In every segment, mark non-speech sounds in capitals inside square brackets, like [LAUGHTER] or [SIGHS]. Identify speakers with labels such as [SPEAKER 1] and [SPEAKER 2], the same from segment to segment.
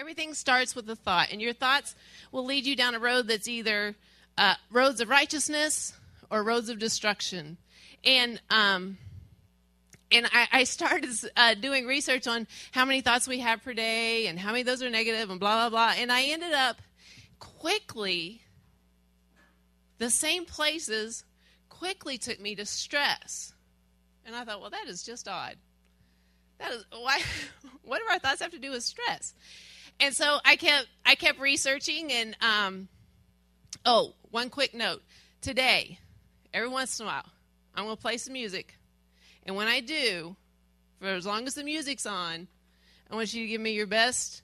[SPEAKER 1] Everything starts with a thought, and your thoughts will lead you down a road that's either uh, roads of righteousness or roads of destruction. And um, and I, I started uh, doing research on how many thoughts we have per day and how many of those are negative and blah blah blah. And I ended up quickly the same places quickly took me to stress. And I thought, well, that is just odd. That is why. [LAUGHS] what do our thoughts have to do with stress? And so I kept I kept researching and um, oh, one quick note today. Every once in a while, I'm to play some music, and when I do, for as long as the music's on, I want you to give me your best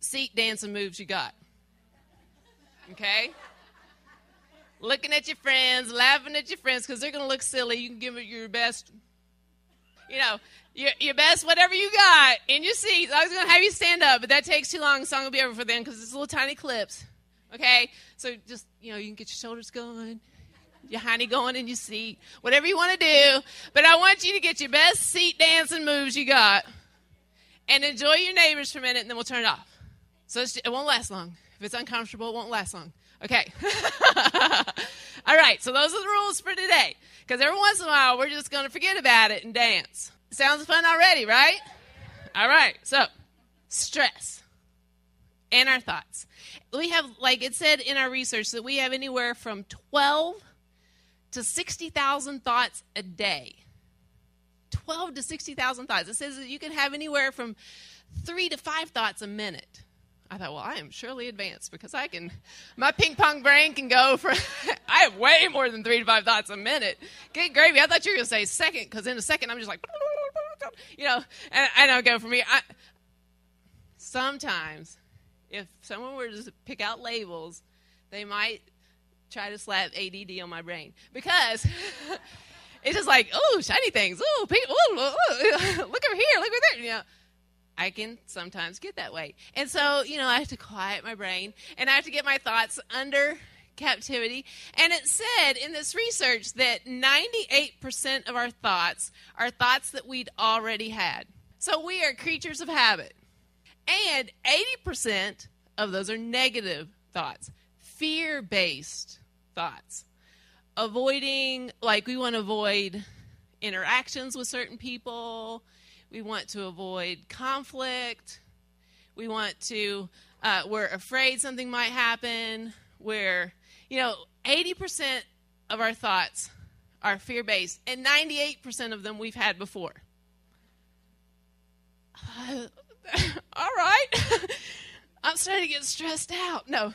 [SPEAKER 1] seat dancing moves you got. Okay? Looking at your friends, laughing at your friends because they're going to look silly. You can give it your best, you know, your, your best whatever you got in your seats. I was going to have you stand up, but that takes too long. The song will be over for them because it's little tiny clips. Okay? So just, you know, you can get your shoulders going, your honey going in your seat, whatever you want to do. But I want you to get your best seat dancing moves you got and enjoy your neighbors for a minute, and then we'll turn it off. So it won't last long. If it's uncomfortable, it won't last long. Okay. [LAUGHS] All right, so those are the rules for today. Because every once in a while, we're just going to forget about it and dance. Sounds fun already, right? All right, so stress and our thoughts. We have, like it said in our research, that we have anywhere from 12 to 60,000 thoughts a day. 12 to 60,000 thoughts. It says that you can have anywhere from three to five thoughts a minute. I thought, well, I am surely advanced because I can, my ping pong brain can go for, [LAUGHS] I have way more than three to five thoughts a minute. Good gravy. I thought you were going to say second because in a second I'm just like, you know, and I don't go for me. I, sometimes if someone were to pick out labels, they might try to slap ADD on my brain because [LAUGHS] it's just like, oh, shiny things. Oh, people, oh, look over here, look over there. You know, I can sometimes get that way. And so, you know, I have to quiet my brain and I have to get my thoughts under captivity. And it said in this research that 98% of our thoughts are thoughts that we'd already had. So we are creatures of habit. And 80% of those are negative thoughts, fear based thoughts. Avoiding, like, we want to avoid interactions with certain people we want to avoid conflict. We want to, uh, we're afraid something might happen. We're, you know, 80% of our thoughts are fear based, and 98% of them we've had before. Uh, [LAUGHS] all right. [LAUGHS] I'm starting to get stressed out. No.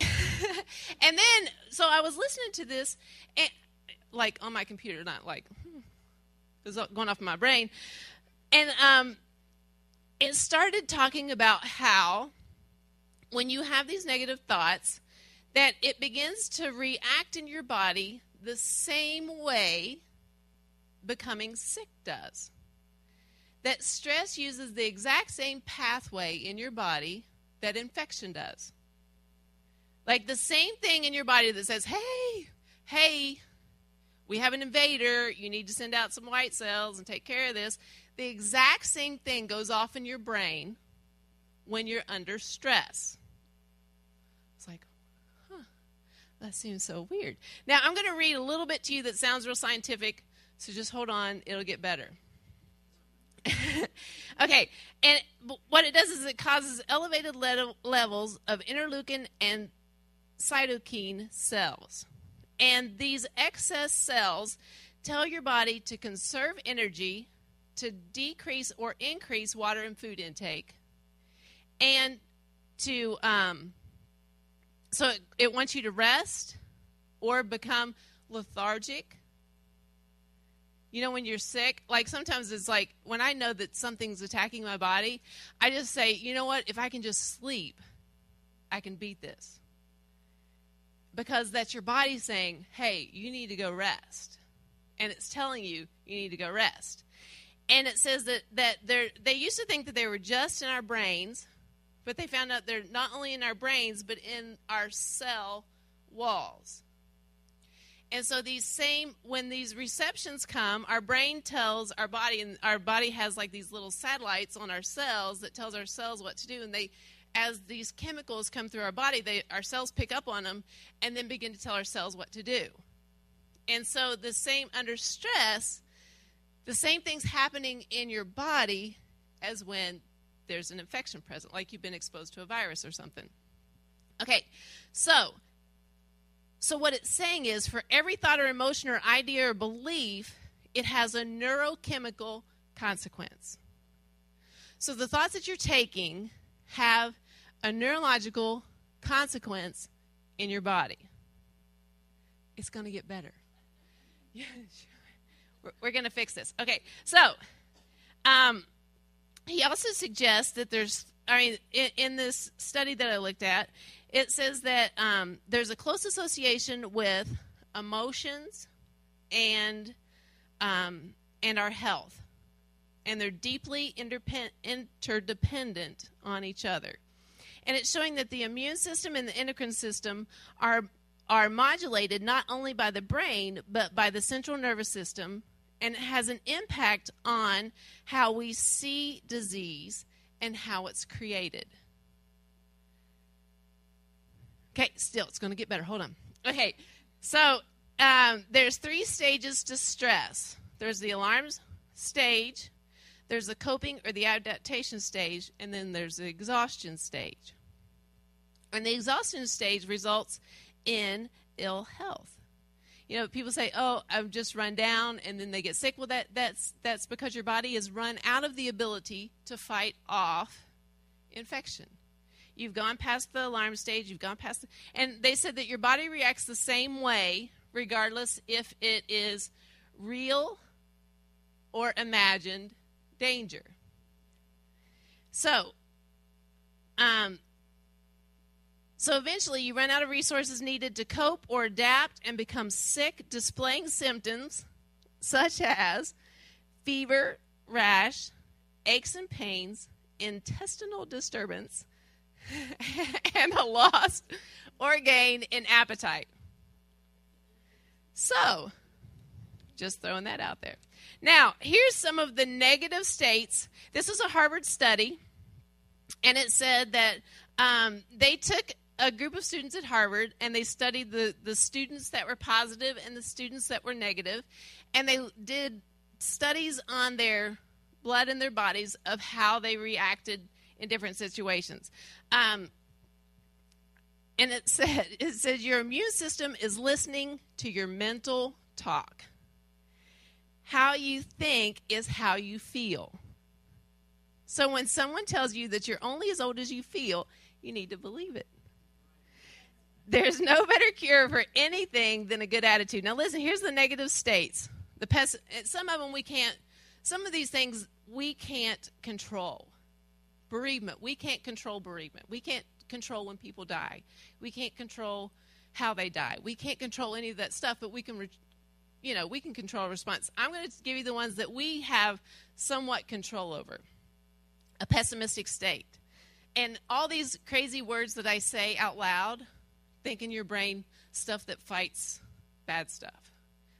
[SPEAKER 1] [LAUGHS] and then, so I was listening to this, and like on my computer, not like it was going off my brain. And um, it started talking about how when you have these negative thoughts, that it begins to react in your body the same way becoming sick does. That stress uses the exact same pathway in your body that infection does. Like the same thing in your body that says, hey, hey, we have an invader, you need to send out some white cells and take care of this. The exact same thing goes off in your brain when you're under stress. It's like, huh, that seems so weird. Now, I'm going to read a little bit to you that sounds real scientific, so just hold on, it'll get better. [LAUGHS] okay, and what it does is it causes elevated le- levels of interleukin and cytokine cells. And these excess cells tell your body to conserve energy, to decrease or increase water and food intake, and to um, so it, it wants you to rest or become lethargic. You know, when you're sick, like sometimes it's like when I know that something's attacking my body, I just say, you know what, if I can just sleep, I can beat this because that's your body saying, hey, you need to go rest. And it's telling you you need to go rest. And it says that, that they used to think that they were just in our brains, but they found out they're not only in our brains, but in our cell walls. And so these same when these receptions come, our brain tells our body and our body has like these little satellites on our cells that tells our cells what to do and they as these chemicals come through our body, they our cells pick up on them and then begin to tell our cells what to do. And so the same under stress, the same thing's happening in your body as when there's an infection present, like you've been exposed to a virus or something. Okay, so so what it's saying is for every thought or emotion or idea or belief, it has a neurochemical consequence. So the thoughts that you're taking have a neurological consequence in your body. It's going to get better. Yeah, [LAUGHS] sure. We're, we're going to fix this. Okay, so um, he also suggests that there's, I mean, in, in, this study that I looked at, it says that um, there's a close association with emotions and um, and our health, and they're deeply interdependent on each other. And it's showing that the immune system and the endocrine system are are modulated not only by the brain but by the central nervous system and it has an impact on how we see disease and how it's created. Okay, still, it's going to get better. Hold on. Okay, so um, there's three stages to stress there's the alarms stage, there's the coping or the adaptation stage, and then there's the exhaustion stage. And the exhaustion stage results in ill health. You know, people say, "Oh, I've just run down," and then they get sick. Well, that that's that's because your body has run out of the ability to fight off infection. You've gone past the alarm stage. You've gone past, the, and they said that your body reacts the same way, regardless if it is real or imagined danger. So, um, so eventually, you run out of resources needed to cope or adapt and become sick, displaying symptoms such as fever, rash, aches and pains, intestinal disturbance, [LAUGHS] and a loss or gain in appetite. So, just throwing that out there. Now, here's some of the negative states. This was a Harvard study, and it said that um, they took a group of students at Harvard and they studied the, the students that were positive and the students that were negative, and they did studies on their blood and their bodies of how they reacted in different situations. Um, and it [LAUGHS] said it says your immune system is listening to your mental talk. How you think is how you feel. So when someone tells you that you're only as old as you feel, you need to believe it. There's no better cure for anything than a good attitude. Now listen, here's the negative states. The pes- some of them we can't some of these things we can't control bereavement. We can't control bereavement. We can't control when people die. We can't control how they die. We can't control any of that stuff, but we can, re- you know, we can control response. I'm going to give you the ones that we have somewhat control over. A pessimistic state. And all these crazy words that I say out loud, think in your brain stuff that fights bad stuff.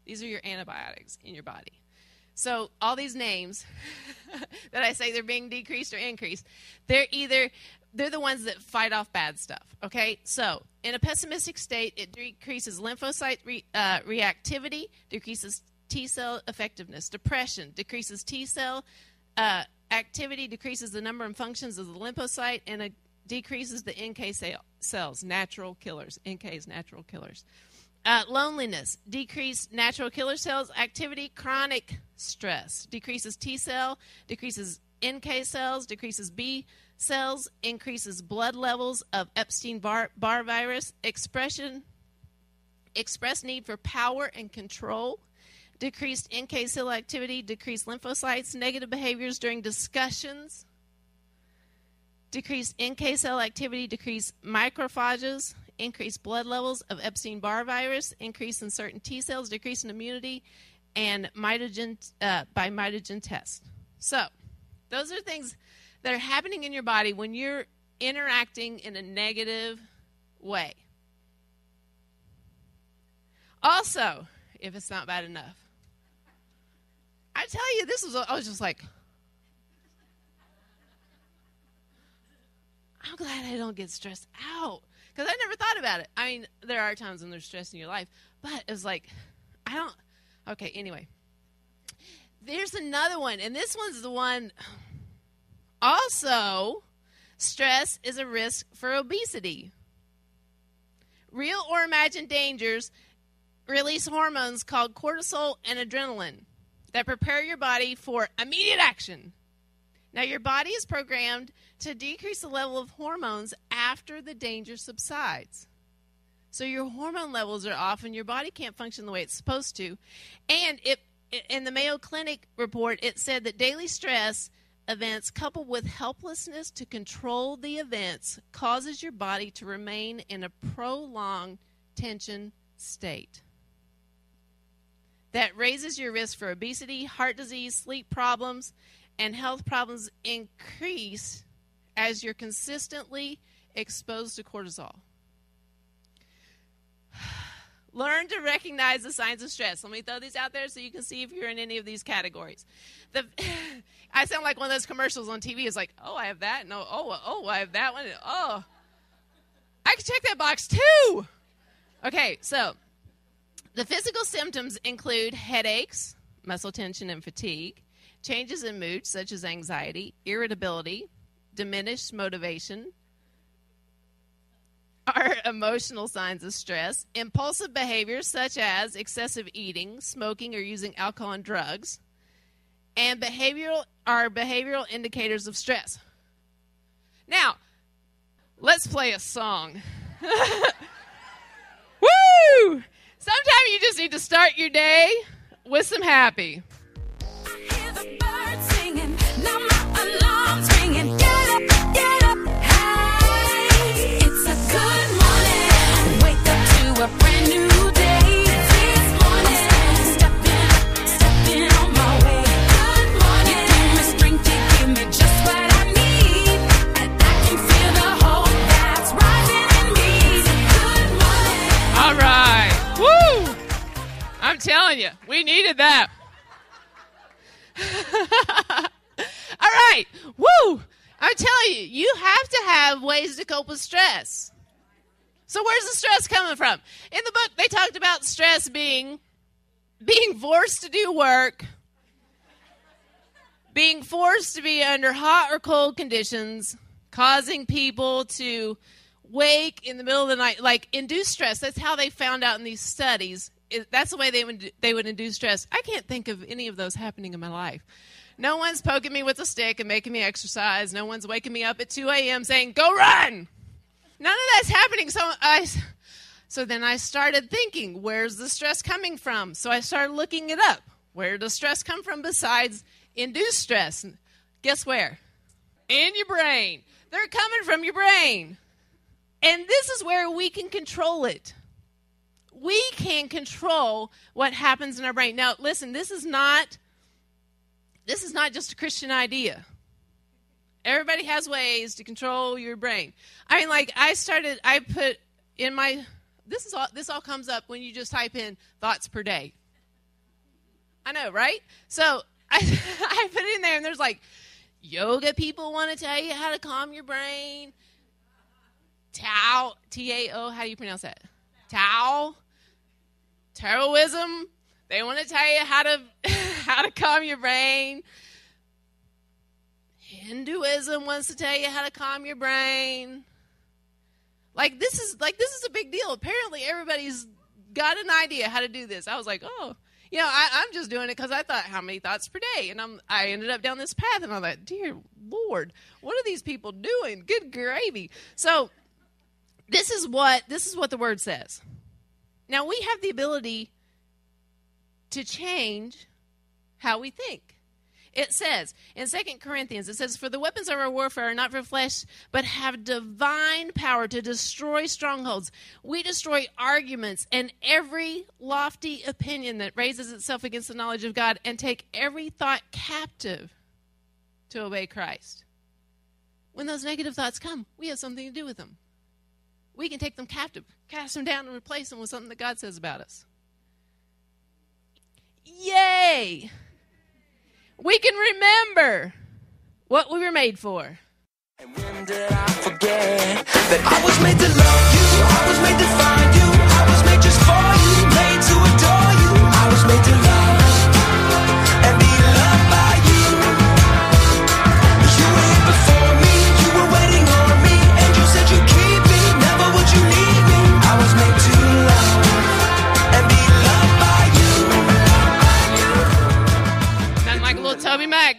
[SPEAKER 1] These are your antibiotics in your body. So all these names [LAUGHS] that I say they're being decreased or increased, they're either they're the ones that fight off bad stuff. Okay, so in a pessimistic state, it decreases lymphocyte re, uh, reactivity, decreases T cell effectiveness. Depression decreases T cell uh, activity, decreases the number and functions of the lymphocyte, and a, decreases the NK cells, natural killers. NKs, natural killers. Uh, loneliness, decreased natural killer cells activity, chronic stress, decreases T cell, decreases NK cells, decreases B cells, increases blood levels of Epstein Barr, virus, expression, express need for power and control, decreased NK cell activity, decreased lymphocytes, negative behaviors during discussions, decreased NK cell activity, decreased macrophages, increased blood levels of Epstein Barr virus, increase in certain T cells, decrease in immunity, and mitogen uh, by mitogen test. So, those are things that are happening in your body when you're interacting in a negative way. Also, if it's not bad enough, I tell you, this was, I was just like, I'm glad I don't get stressed out because I never thought about it. I mean, there are times when there's stress in your life, but it was like, I don't. Okay, anyway, there's another one, and this one's the one. Also, stress is a risk for obesity. Real or imagined dangers release hormones called cortisol and adrenaline that prepare your body for immediate action. Now, your body is programmed to decrease the level of hormones after the danger subsides. So, your hormone levels are off and your body can't function the way it's supposed to. And it, in the Mayo Clinic report, it said that daily stress events coupled with helplessness to control the events causes your body to remain in a prolonged tension state. That raises your risk for obesity, heart disease, sleep problems, and health problems increase as you're consistently exposed to cortisol. [SIGHS] Learn to recognize the signs of stress. Let me throw these out there so you can see if you're in any of these categories. The, [SIGHS] I sound like one of those commercials on TV. It's like, oh, I have that. No, oh, oh, I have that one. Oh, I can check that box too. Okay, so the physical symptoms include headaches, muscle tension, and fatigue, changes in mood such as anxiety, irritability, diminished motivation, are [LAUGHS] emotional signs of stress, impulsive behaviors such as excessive eating, smoking, or using alcohol and drugs, and behavioral are behavioral indicators of stress. Now, let's play a song. [LAUGHS] Woo! Sometimes you just need to start your day with some happy. I'm you, have to have ways to cope with stress. So where's the stress coming from? In the book, they talked about stress being being forced to do work, being forced to be under hot or cold conditions, causing people to wake in the middle of the night, like induce stress. That's how they found out in these studies that's the way they would they would induce stress. I can't think of any of those happening in my life. No one's poking me with a stick and making me exercise. No one's waking me up at 2 a.m. saying, "Go run." None of that's happening. So I, so then I started thinking, where's the stress coming from? So I started looking it up. Where does stress come from besides induced stress? Guess where? In your brain. They're coming from your brain. And this is where we can control it we can control what happens in our brain. Now, listen, this is not this is not just a Christian idea. Everybody has ways to control your brain. I mean, like I started, I put in my this is all this all comes up when you just type in thoughts per day. I know, right? So [LAUGHS] I I put it in there, and there's like yoga people want to tell you how to calm your brain. Tao, T A O, how do you pronounce that? Tao Taoism, they want to tell you how to [LAUGHS] how to calm your brain. Hinduism wants to tell you how to calm your brain. Like this is like this is a big deal. Apparently everybody's got an idea how to do this. I was like, oh, you know, I, am just doing it because I thought how many thoughts per day, and I'm I ended up down this path, and I thought, dear Lord, what are these people doing? Good gravy. So this is what this is what the word says. Now, we have the ability to change how we think. It says in Second Corinthians, it says, For the weapons of our warfare are not for flesh, but have divine power to destroy strongholds. We destroy arguments and every lofty opinion that raises itself against the knowledge of God and take every thought captive to obey Christ. When those negative thoughts come, we have something to do with them we can take them captive, cast them down, and replace them with something that God says about us. Yay! We can remember what we were made for.
[SPEAKER 2] And when did I forget that I was made to love you? I was made to find you. I was made just for you. Made to adore you. I was made to love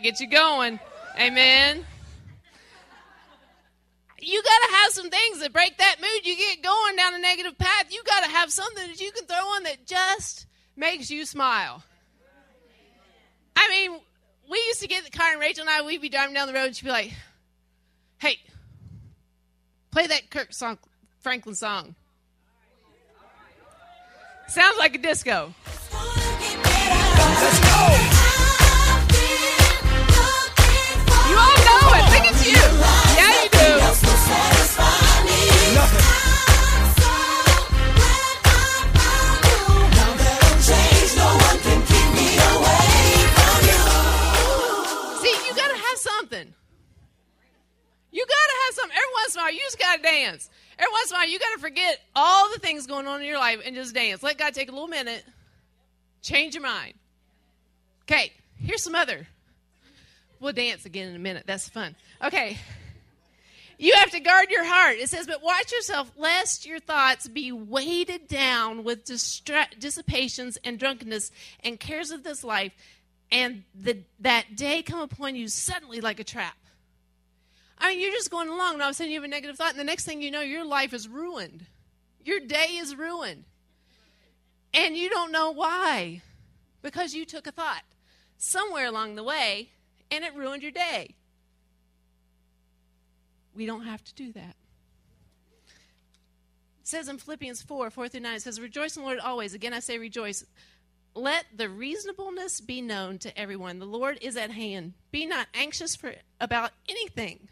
[SPEAKER 1] get you going. Amen. You got to have some things that break that mood. You get going down a negative path. You got to have something that you can throw on that just makes you smile. I mean, we used to get the car, and Rachel and I, we'd be driving down the road, and she'd be like, hey, play that Kirk song, Franklin song. Sounds like a disco. Dance. Every once in a while, you got to forget all the things going on in your life and just dance. Let God take a little minute. Change your mind. Okay, here's some other. We'll dance again in a minute. That's fun. Okay. You have to guard your heart. It says, but watch yourself lest your thoughts be weighted down with distra- dissipations and drunkenness and cares of this life, and the, that day come upon you suddenly like a trap. I mean, you're just going along, and all of a sudden you have a negative thought, and the next thing you know, your life is ruined. Your day is ruined. And you don't know why. Because you took a thought somewhere along the way, and it ruined your day. We don't have to do that. It says in Philippians 4 4 through 9, it says, Rejoice in the Lord always. Again, I say rejoice. Let the reasonableness be known to everyone. The Lord is at hand. Be not anxious for about anything,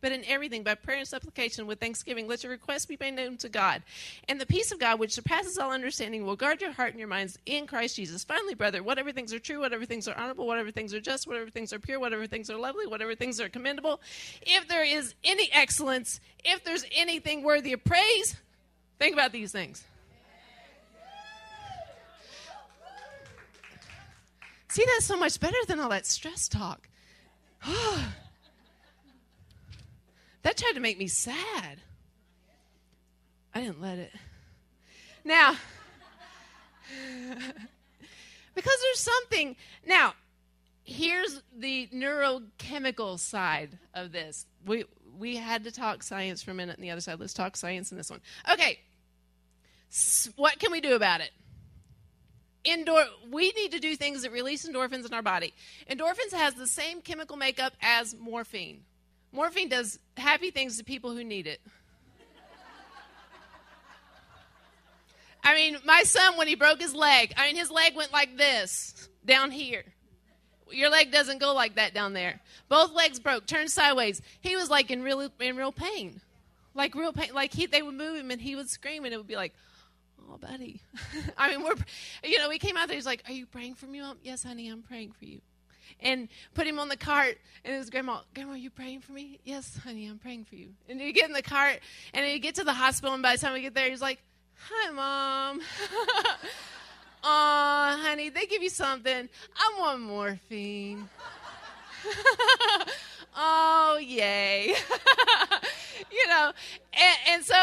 [SPEAKER 1] but in everything, by prayer and supplication with thanksgiving, let your requests be made known to God. And the peace of God, which surpasses all understanding, will guard your heart and your minds in Christ Jesus. Finally, brother, whatever things are true, whatever things are honorable, whatever things are just, whatever things are pure, whatever things are lovely, whatever things are commendable, if there is any excellence, if there's anything worthy of praise, think about these things. See, that's so much better than all that stress talk. [SIGHS] Oh. That tried to make me sad. I didn't let it. Now, [LAUGHS] because there's something. Now, here's the neurochemical side of this. We we had to talk science for a minute on the other side. Let's talk science in this one. Okay. What can we do about it? Endor- we need to do things that release endorphins in our body. Endorphins has the same chemical makeup as morphine. Morphine does happy things to people who need it. I mean, my son, when he broke his leg, I mean, his leg went like this down here. Your leg doesn't go like that down there. Both legs broke, turned sideways. He was like in real in real pain, like real pain. Like he, they would move him and he would scream, and it would be like, "Oh, buddy." [LAUGHS] I mean, we're, you know, we came out there. He's like, "Are you praying for me, mom?" Yes, honey, I'm praying for you. And put him on the cart, and his grandma, Grandma, are you praying for me? Yes, honey, I'm praying for you. And you get in the cart, and you get to the hospital, and by the time we get there, he's like, "Hi, mom." [LAUGHS] Aw, honey, they give you something. I want morphine. [LAUGHS] oh, yay. [LAUGHS] you know, and, and so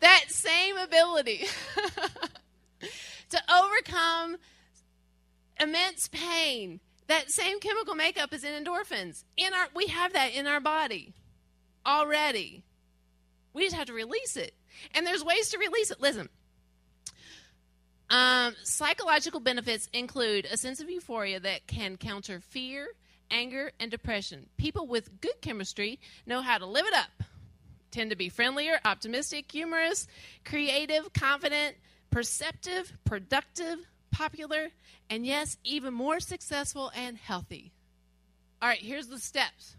[SPEAKER 1] that same ability to overcome immense pain, that same chemical makeup is in endorphins. In our, we have that in our body already. We just have to release it. And there's ways to release it. Listen. Um, psychological benefits include a sense of euphoria that can counter fear, anger, and depression. People with good chemistry know how to live it up, tend to be friendlier, optimistic, humorous, creative, confident, perceptive, productive, popular, and yes, even more successful and healthy. All right, here's the steps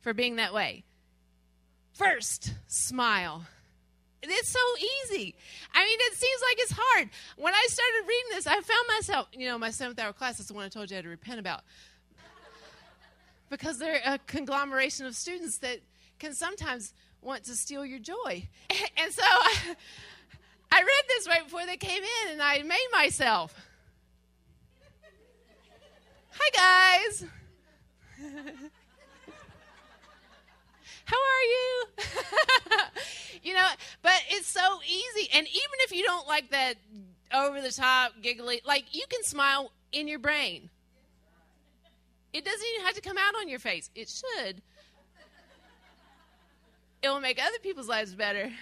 [SPEAKER 1] for being that way. First, smile. It's so easy. I mean, it seems like it's hard. When I started reading this, I found myself, you know, my seventh hour class is the one I told you I had to repent about. Because they're a conglomeration of students that can sometimes want to steal your joy. [LAUGHS] And so [LAUGHS] I, read this right before they came in and I made myself. Hi, guys. How are you? [LAUGHS] you know, but it's so easy. And even if you don't like that over the top, giggly, like you can smile in your brain. It doesn't even have to come out on your face. It should. It will make other people's lives better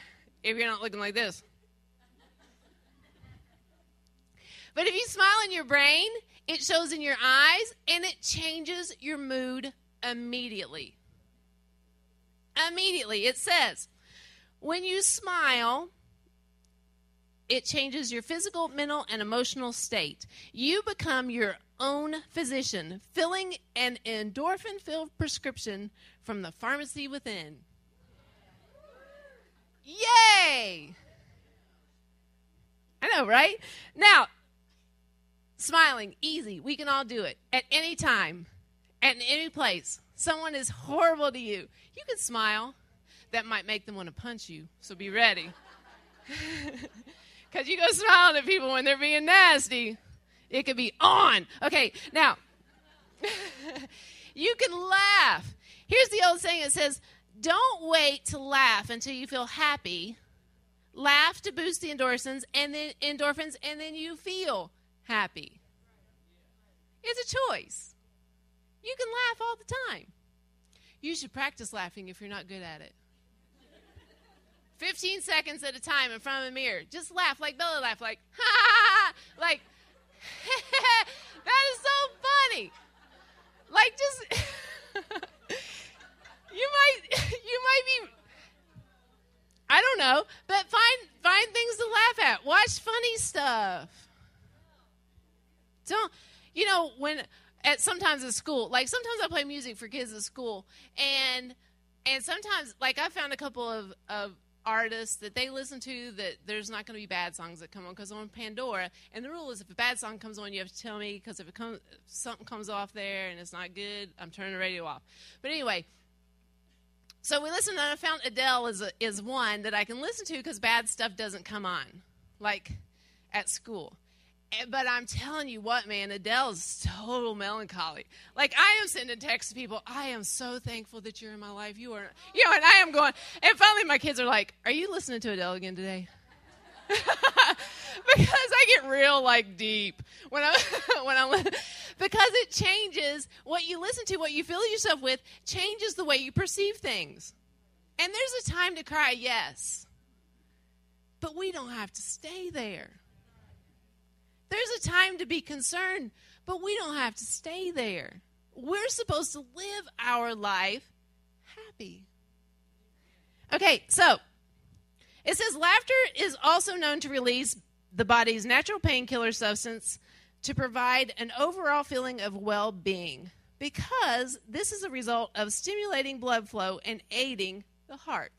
[SPEAKER 1] if you're not looking like this. But if you smile in your brain, it shows in your eyes and it changes your mood immediately. Immediately. It says, when you smile, it changes your physical, mental, and emotional state. You become your own physician, filling an endorphin filled prescription from the pharmacy within. Yay! I know, right? Now, smiling, easy. We can all do it at any time, at any place. Someone is horrible to you. You can smile. That might make them want to punch you, so be ready. [LAUGHS] Because you go smiling at people when they're being nasty. It could be on. Okay, now, [LAUGHS] you can laugh. Here's the old saying it says, don't wait to laugh until you feel happy. Laugh to boost the endorphins and then endorphins and then you feel happy. It's a choice. You can laugh all the time. You should practice laughing if you're not good at it. 15 seconds at a time in front of a mirror. Just laugh like Bella laugh, like, [LAUGHS] ha ha ha, like, [LAUGHS] that is so funny. Like, just, [LAUGHS] you might, you might be, I don't know, but find, find things to laugh at. Watch funny stuff. Don't, you know, when, at sometimes at school, like sometimes I play music for kids at school, and, and sometimes, like I found a couple of, of artists that they listen to that there's not going to be bad songs that come on because on Pandora, and the rule is if a bad song comes on, you have to tell me because if it comes something comes off there and it's not good, I'm turning the radio off. But anyway, so we listened and I found Adele is a, is one that I can listen to because bad stuff doesn't come on, like at school. Eh, But I'm telling you what, man, Adele's total melancholy. Like I am sending texts to people. I am so thankful that you're in my life. You are, you know, and I am going. And finally, my kids are like, "Are you listening to Adele again today?" [LAUGHS] because I get real like deep when I [LAUGHS] when I because it changes what you listen to, what you fill yourself with, changes the way you perceive things. And there's a time to cry, yes, but we don't have to stay there. There's a time to be concerned, but we don't have to stay there. We're supposed to live our life happy. Okay, so it says laughter is also known to release the body's natural painkiller substance to provide an overall feeling of well being because this is a result of stimulating blood flow and aiding the heart.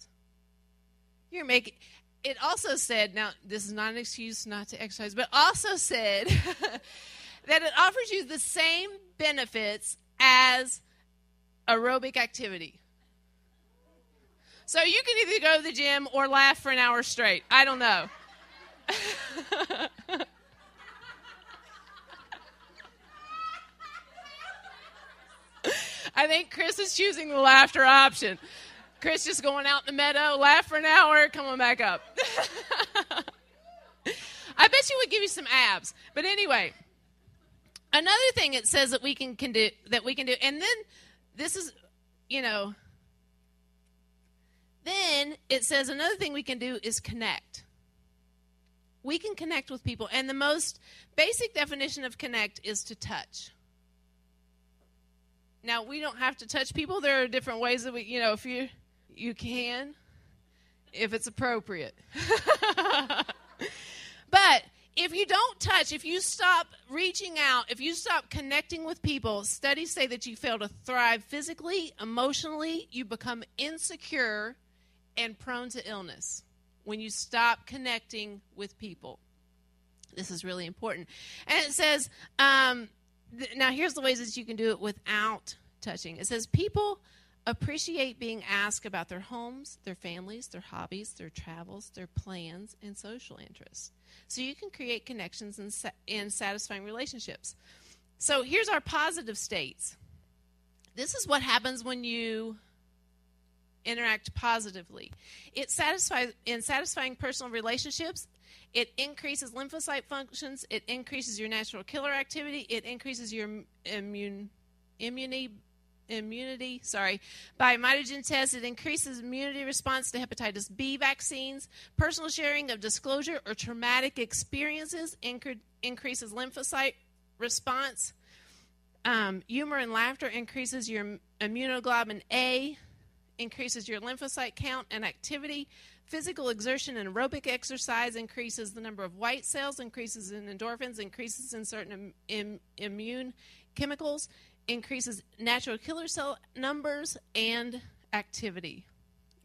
[SPEAKER 1] You're making it also said, now this is not an excuse not to exercise, but also said [LAUGHS] that it offers you the same benefits as aerobic activity. So you can either go to the gym or laugh for an hour straight. I don't know. [LAUGHS] I think Chris is choosing the laughter option. Chris just going out in the meadow, laugh for an hour, coming back up. [LAUGHS] I bet you would give you some abs. But anyway, another thing it says that we can, can do that we can do, and then this is, you know, then it says another thing we can do is connect. We can connect with people, and the most basic definition of connect is to touch. Now we don't have to touch people. There are different ways that we, you know, if you you can, if it's appropriate. [LAUGHS] but if you don't touch, if you stop reaching out, if you stop connecting with people, studies say that you fail to thrive physically, emotionally, you become insecure and prone to illness when you stop connecting with people. This is really important. And it says, um, th- now here's the ways that you can do it without touching. It says, people appreciate being asked about their homes, their families, their hobbies, their travels, their plans, and social interests. So you can create connections and, sa- and satisfying relationships. So here's our positive states. This is what happens when you interact positively. It satisfies in satisfying personal relationships. It increases lymphocyte functions. It increases your natural killer activity. It increases your immune immunity immunity, sorry, by mitogen test. It increases immunity response to hepatitis B vaccines. Personal sharing of disclosure or traumatic experiences incre- increases lymphocyte response. Um, humor and laughter increases your immunoglobulin A, increases your lymphocyte count and activity. Physical exertion and aerobic exercise increases the number of white cells, increases in endorphins, increases in certain Im- immune chemicals, increases natural killer cell numbers and activity.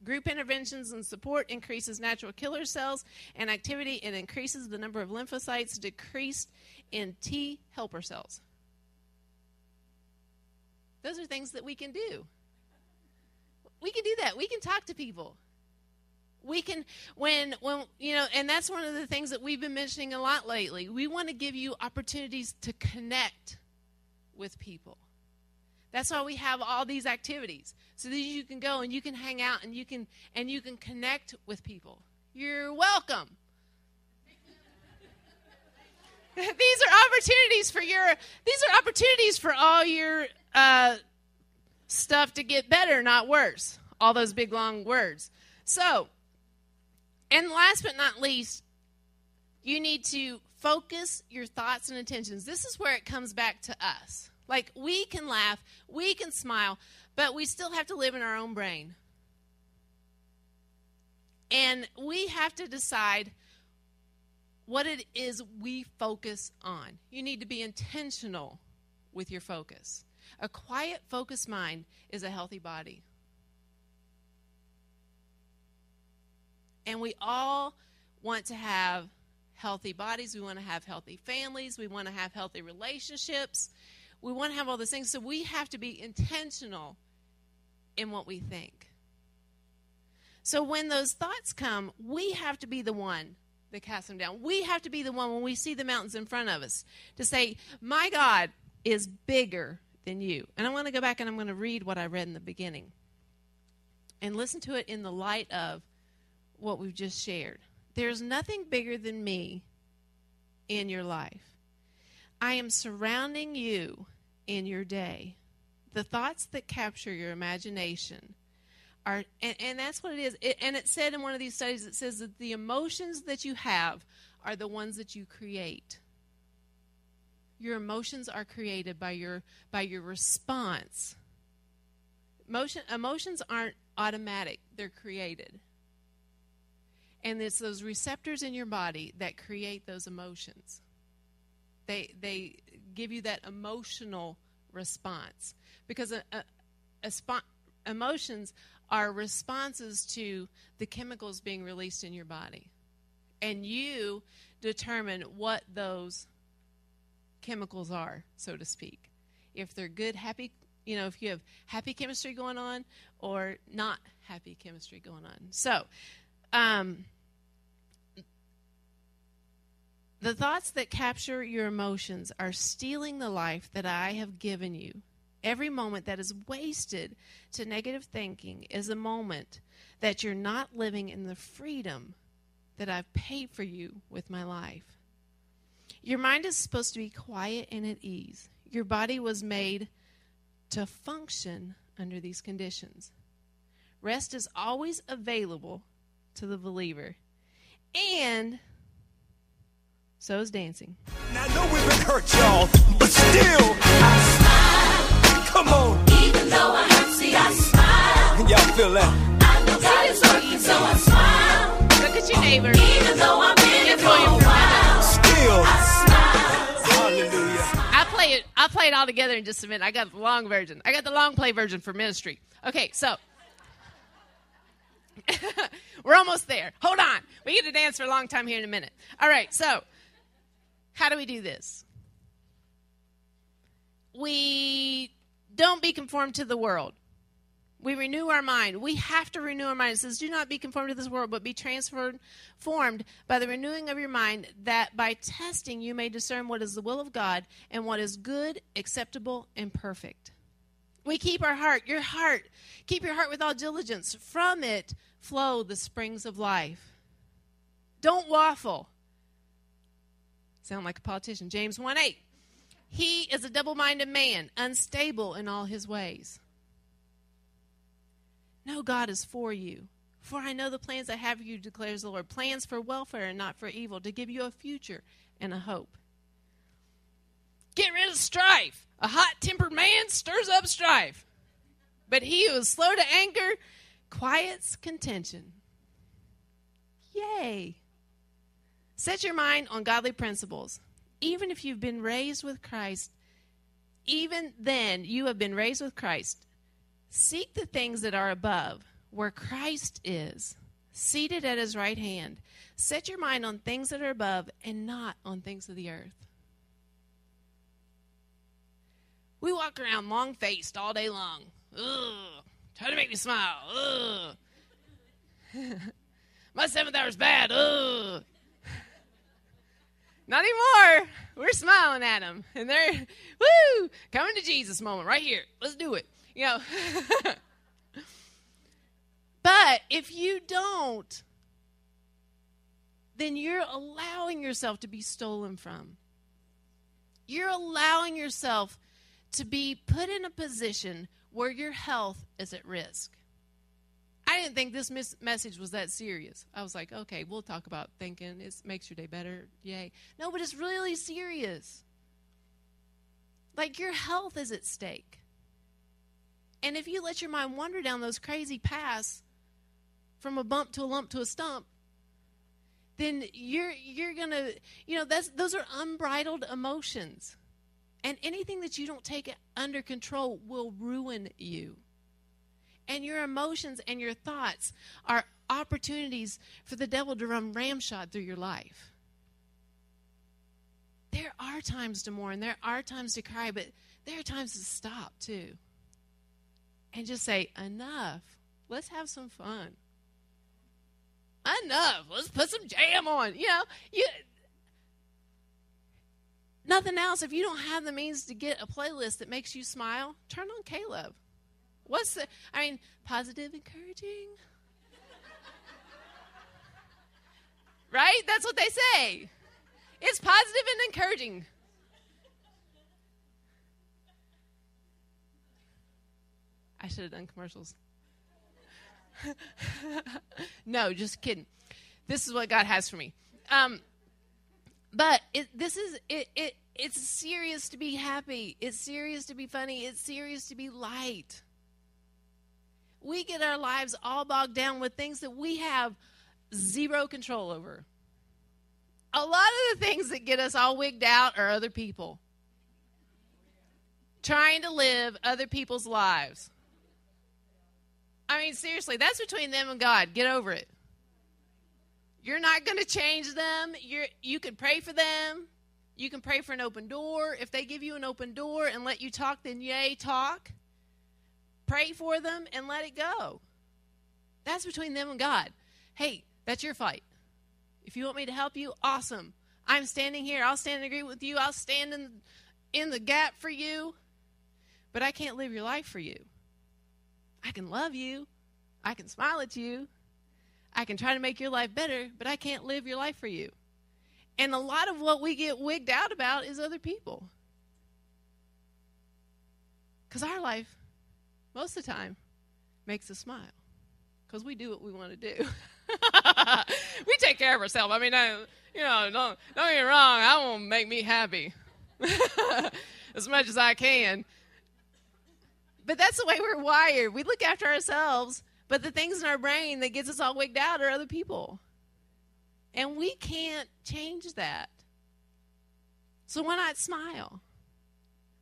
[SPEAKER 1] Group interventions and support increases natural killer cells and activity and increases the number of lymphocytes decreased in T helper cells. Those are things that we can do. We can do that. We can talk to people. We can when when you know, and that's one of the things that we've been mentioning a lot lately. We want to give you opportunities to connect with people. That's why we have all these activities so that you can go and you can hang out and you can and you can connect with people. You're welcome. [LAUGHS] these are opportunities for your these are opportunities for all your uh, stuff to get better, not worse. All those big long words. So, and last but not least, you need to focus your thoughts and intentions. This is where it comes back to us. Like we can laugh, we can smile, but we still have to live in our own brain. And we have to decide what it is we focus on. You need to be intentional with your focus. A quiet, focused mind is a healthy body. And we all want to have healthy bodies. We want to have healthy families. We want to have healthy relationships. We want to have all those things. So we have to be intentional in what we think. So when those thoughts come, we have to be the one that casts them down. We have to be the one when we see the mountains in front of us to say, My God is bigger than you. And I want to go back and I'm going to read what I read in the beginning and listen to it in the light of what we've just shared. There's nothing bigger than me in your life. I am surrounding you in your day. The thoughts that capture your imagination are, and, and that's what it is. It, and it said in one of these studies, it says that the emotions that you have are the ones that you create. Your emotions are created by your by your response. Emotion, emotions aren't automatic; they're created. And it's those receptors in your body that create those emotions. They they give you that emotional response because a, a, a spo- emotions are responses to the chemicals being released in your body, and you determine what those chemicals are, so to speak. If they're good, happy, you know, if you have happy chemistry going on or not happy chemistry going on. So, um, the thoughts that capture your emotions are stealing the life that I have given you. Every moment that is wasted to negative thinking is a moment that you're not living in the freedom that I've paid for you with my life. Your mind is supposed to be quiet and at ease. Your body was made to function under these conditions. Rest is always available to the believer. And so is dancing.
[SPEAKER 2] I know we've been hurt, y'all, but still, I smile. Come on.
[SPEAKER 3] Even though I hurt, see, I smile.
[SPEAKER 2] Y'all feel that?
[SPEAKER 3] I know God is working, so I smile.
[SPEAKER 1] Look at your neighbor.
[SPEAKER 3] Even though I've been here for a while,
[SPEAKER 2] Still,
[SPEAKER 3] I smile.
[SPEAKER 2] hallelujah.
[SPEAKER 1] I play it. I'll play it all together in just a minute. I got the long version. I got the long play version for ministry. Okay, so [LAUGHS] We're almost there. Hold on. We get to dance for a long time here in a minute. All right, so how do we do this? We don't be conformed to the world. We renew our mind. We have to renew our mind. It says, Do not be conformed to this world, but be transformed formed by the renewing of your mind, that by testing you may discern what is the will of God and what is good, acceptable, and perfect. We keep our heart, your heart, keep your heart with all diligence. From it flow the springs of life. Don't waffle. Sound like a politician. James 1 8. He is a double minded man, unstable in all his ways. No, God is for you. For I know the plans I have for you, declares the Lord plans for welfare and not for evil, to give you a future and a hope. Get rid of strife. A hot tempered man stirs up strife. But he who is slow to anger quiets contention. Yay. Set your mind on godly principles. Even if you've been raised with Christ, even then you have been raised with Christ. Seek the things that are above, where Christ is, seated at his right hand. Set your mind on things that are above and not on things of the earth. We walk around long faced all day long. Ugh. Try to make me smile. Ugh. [LAUGHS] My seventh hour's bad. Ugh. Not anymore. We're smiling at them. And they're, woo, coming to Jesus moment right here. Let's do it. You know. [LAUGHS] but if you don't, then you're allowing yourself to be stolen from. You're allowing yourself to be put in a position where your health is at risk. I didn't think this mis- message was that serious. I was like, okay, we'll talk about thinking. It makes your day better. Yay. No, but it's really serious. Like your health is at stake. And if you let your mind wander down those crazy paths from a bump to a lump to a stump, then you're you're gonna you know that's those are unbridled emotions. And anything that you don't take under control will ruin you. And your emotions and your thoughts are opportunities for the devil to run ramshot through your life. There are times to mourn, there are times to cry, but there are times to stop too. And just say, enough. Let's have some fun. Enough. Let's put some jam on. You know, you nothing else. If you don't have the means to get a playlist that makes you smile, turn on K-LOVE. What's the, I mean, positive, encouraging? right? That's what they say. It's positive and encouraging. I should have done commercials. [LAUGHS] no, just kidding. This is what God has for me. Um, but it, this is it, it. It's serious to be happy. It's serious to be funny. It's serious to be light we get our lives all bogged down with things that we have zero control over. A lot of the things that get us all wigged out are other people. Trying to live other people's lives. I mean, seriously, that's between them and God. Get over it. You're not going to change them. You're, you can pray for them. You can pray for an open door. If they give you an open door and let you talk, then yay, talk. Pray for them and let it go. That's between them and God. Hey, that's your fight. If you want me to help you, awesome. I'm standing here. I'll stand and agree with you. I'll stand in, in the gap for you. But I can't live your life for you. I can love you. I can smile at you. I can try to make your life better, but I can't live your life for you. And a lot of what we get wigged out about is other people. Because our life most of the time makes us smile because we do what we want to do. [LAUGHS] we take care of ourselves. I mean, I, you know, don't don't get me wrong. I want to make me happy [LAUGHS] as much as I can. But that's the way we're wired. We look after ourselves, but the things in our brain that gets us all wigged out are other people, and we can't change that. So why not smile?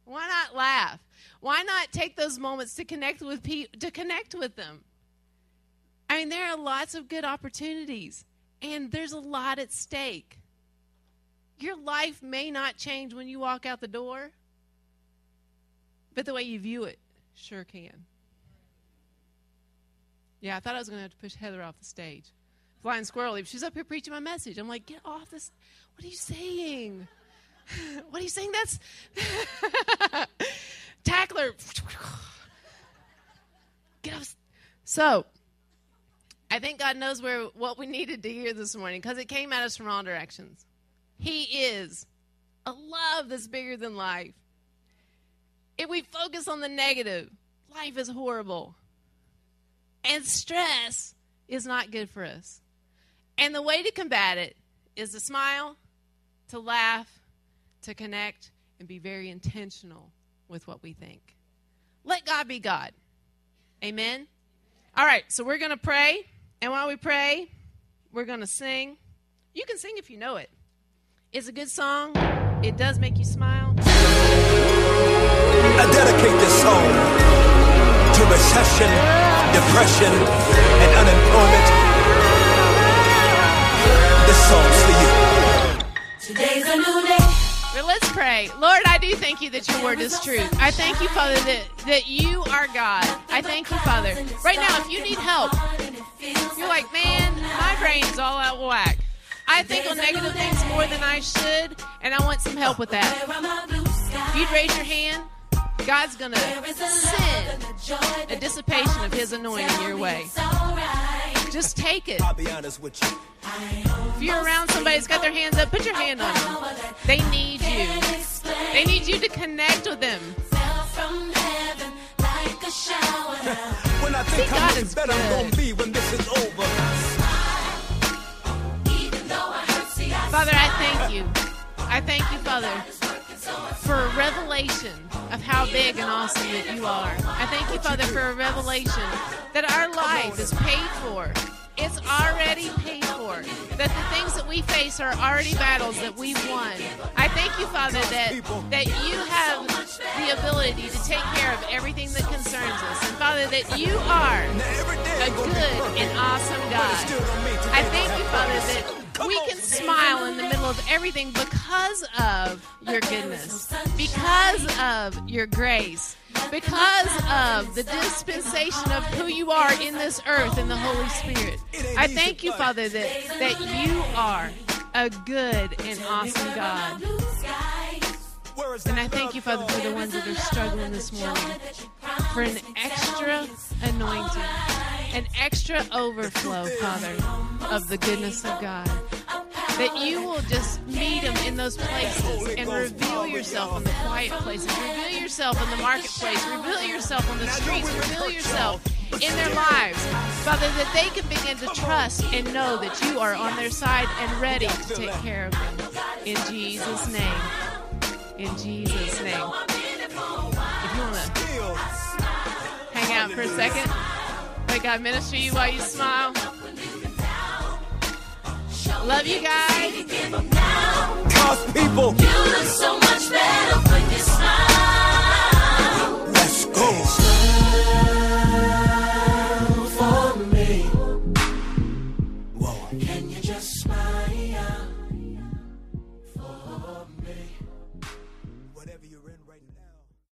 [SPEAKER 1] Why not laugh? Why not take those moments to connect with people, to connect with them? I mean, there are lots of good opportunities, and there's a lot at stake. Your life may not change when you walk out the door, but the way you view it sure can. Yeah, I thought I was going to have to push Heather off the stage. Flying squirrel leap. She's up here preaching my message. I'm like, get off this. What are you saying? [LAUGHS] What are you saying? That's [LAUGHS] [SIGHS] Get off. So, I think God knows where what we needed to hear this morning because it came at us from all directions. He is a love that's bigger than life. If we focus on the negative, life is horrible. And stress is not good for us. And the way to combat it is to smile, to laugh, to connect, and be very intentional with what we think. Let God be God. Amen. All right, so we're going to pray. And while we pray, we're going to sing. You can sing if you know it. It's a good song, it does make you smile.
[SPEAKER 4] I dedicate this song to recession, depression, and unemployment. This song's for you.
[SPEAKER 3] Today's a new day.
[SPEAKER 1] But let's pray. Lord, I do thank you that your word is truth. I thank you, Father, that, that you are God. I thank you, Father. Right now, if you need help, you're like, man, my brain's all out of whack. I think on negative things more than I should, and I want some help with that. If you'd raise your hand, God's going to send a dissipation of his anointing your way. Just take it.
[SPEAKER 4] I'll be honest with you.
[SPEAKER 1] If you're around somebody that's got their hands up, put your hand on them. They need you. They need you to connect with them.
[SPEAKER 4] When I think
[SPEAKER 1] See,
[SPEAKER 4] how
[SPEAKER 1] God
[SPEAKER 4] much
[SPEAKER 1] is
[SPEAKER 4] better I'm gonna be when this is over.
[SPEAKER 1] Father, I thank you. I thank you, Father, for a revelation of how big and awesome that you are. I thank you, Father, for a revelation that our life is paid for. It's already paid for. That the things that we face are already battles that we've won. I thank you, Father, that, that you have the ability to take care of everything that concerns us. And Father, that you are a good and awesome God. I thank you, Father, that We can smile in the middle of everything because of your goodness, because of your grace, because of the dispensation of who you are in this earth in the Holy Spirit. I thank you, Father, that, that you are a good and awesome God. And I thank you, Father, for the ones that are struggling this morning, for an extra anointing, an extra overflow, Father, of the goodness of God. That you will just meet them in those places and reveal yourself in the quiet places, reveal yourself in the marketplace, reveal yourself on the streets, reveal yourself in their lives. Father, that they can begin to trust and know that you are on their side and ready to take care of them. In Jesus' name. In Jesus' name. If you want to hang out for a second, May God ministry. you while you smile. Love you guys.
[SPEAKER 2] Cause people, you
[SPEAKER 3] look so much better when you smile.
[SPEAKER 2] Let's
[SPEAKER 3] go.